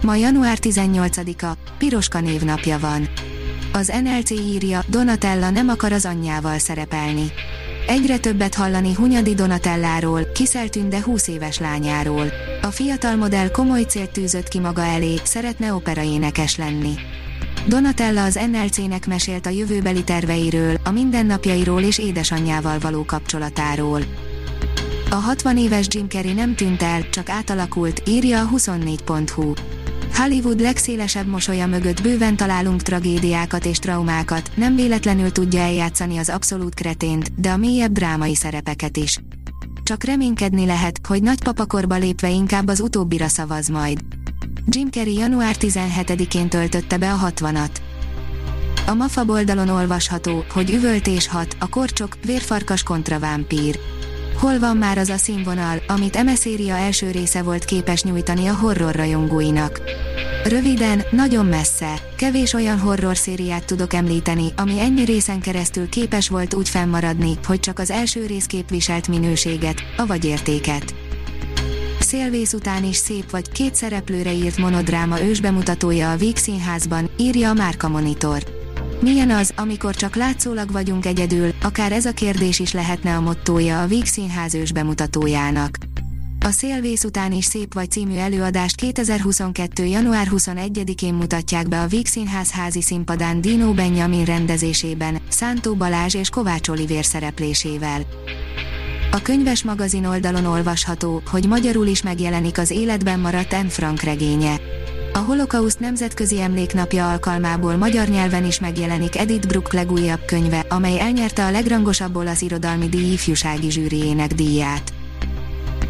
Ma január 18-a, Piroska névnapja van. Az NLC írja, Donatella nem akar az anyjával szerepelni. Egyre többet hallani Hunyadi Donatelláról, kiszeltünde 20 éves lányáról. A fiatal modell komoly célt tűzött ki maga elé, szeretne operaénekes lenni. Donatella az NLC-nek mesélt a jövőbeli terveiről, a mindennapjairól és édesanyjával való kapcsolatáról. A 60 éves Jim Carrey nem tűnt el, csak átalakult, írja a 24.hu. Hollywood legszélesebb mosolya mögött bőven találunk tragédiákat és traumákat, nem véletlenül tudja eljátszani az abszolút kretént, de a mélyebb drámai szerepeket is. Csak reménykedni lehet, hogy nagypapakorba lépve inkább az utóbbira szavaz majd. Jim Carrey január 17-én töltötte be a 60-at. A MAFA oldalon olvasható, hogy üvöltés hat, a korcsok, vérfarkas kontra vámpír. Hol van már az a színvonal, amit eme széria első része volt képes nyújtani a horror rajongóinak? Röviden, nagyon messze. Kevés olyan horror szériát tudok említeni, ami ennyi részen keresztül képes volt úgy fennmaradni, hogy csak az első rész képviselt minőséget, avagy értéket. Szélvész után is szép vagy két szereplőre írt monodráma ősbemutatója a Víg Színházban, írja a Márka Monitor. Milyen az, amikor csak látszólag vagyunk egyedül, akár ez a kérdés is lehetne a mottója a Víg Színház ős bemutatójának. A Szélvész után is szép vagy című előadást 2022. január 21-én mutatják be a Víg Színház házi színpadán Dino Benjamin rendezésében, Szántó Balázs és Kovács Olivér szereplésével. A könyves magazin oldalon olvasható, hogy magyarul is megjelenik az életben maradt Anne Frank regénye. A holokauszt nemzetközi emléknapja alkalmából magyar nyelven is megjelenik Edith Bruck legújabb könyve, amely elnyerte a legrangosabb olasz irodalmi díj ifjúsági zsűriének díját.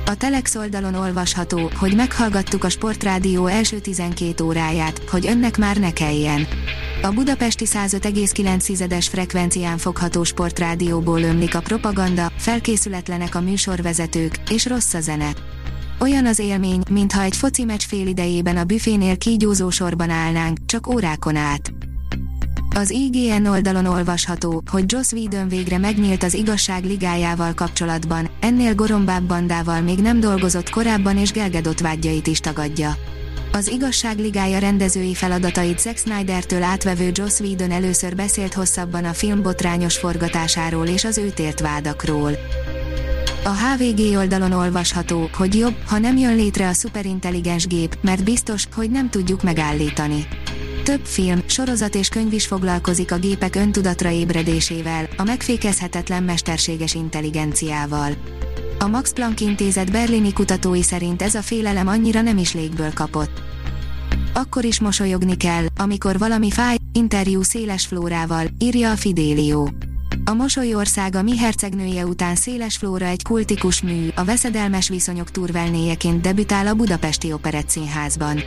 A Telex oldalon olvasható, hogy meghallgattuk a Sportrádió első 12 óráját, hogy önnek már ne kelljen. A budapesti 105,9-es frekvencián fogható sportrádióból ömlik a propaganda, felkészületlenek a műsorvezetők, és rossz a zene. Olyan az élmény, mintha egy foci meccs fél idejében a büfénél kígyózó sorban állnánk, csak órákon át. Az IGN oldalon olvasható, hogy Joss Whedon végre megnyílt az igazság ligájával kapcsolatban, ennél gorombább bandával még nem dolgozott korábban és Gelgedott vágyait is tagadja. Az igazság ligája rendezői feladatait Zack Snydertől átvevő Joss Whedon először beszélt hosszabban a film botrányos forgatásáról és az őt vádakról. A HVG oldalon olvasható, hogy jobb, ha nem jön létre a szuperintelligens gép, mert biztos, hogy nem tudjuk megállítani. Több film, sorozat és könyv is foglalkozik a gépek öntudatra ébredésével, a megfékezhetetlen mesterséges intelligenciával. A Max Planck intézet berlini kutatói szerint ez a félelem annyira nem is légből kapott. Akkor is mosolyogni kell, amikor valami fáj, interjú széles flórával, írja a Fidelio. A mosoly országa mi hercegnője után széles flóra egy kultikus mű, a veszedelmes viszonyok turvelnéjeként debütál a Budapesti Operett Színházban.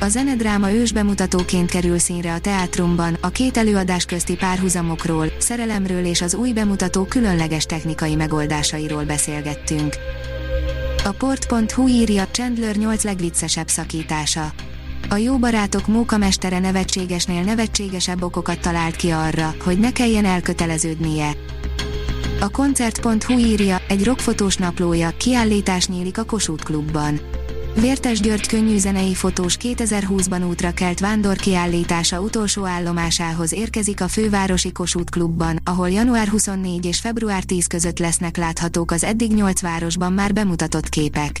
A zenedráma ősbemutatóként kerül színre a teátrumban, a két előadás közti párhuzamokról, szerelemről és az új bemutató különleges technikai megoldásairól beszélgettünk. A port.hu írja Chandler 8 legviccesebb szakítása. A jó barátok mókamestere nevetségesnél nevetségesebb okokat talált ki arra, hogy ne kelljen elköteleződnie. A koncert.hu írja, egy rockfotós naplója, kiállítás nyílik a Kossuth Klubban. Vértes György könnyű zenei fotós 2020-ban útra kelt vándor kiállítása utolsó állomásához érkezik a fővárosi Kossuth Klubban, ahol január 24 és február 10 között lesznek láthatók az eddig 8 városban már bemutatott képek.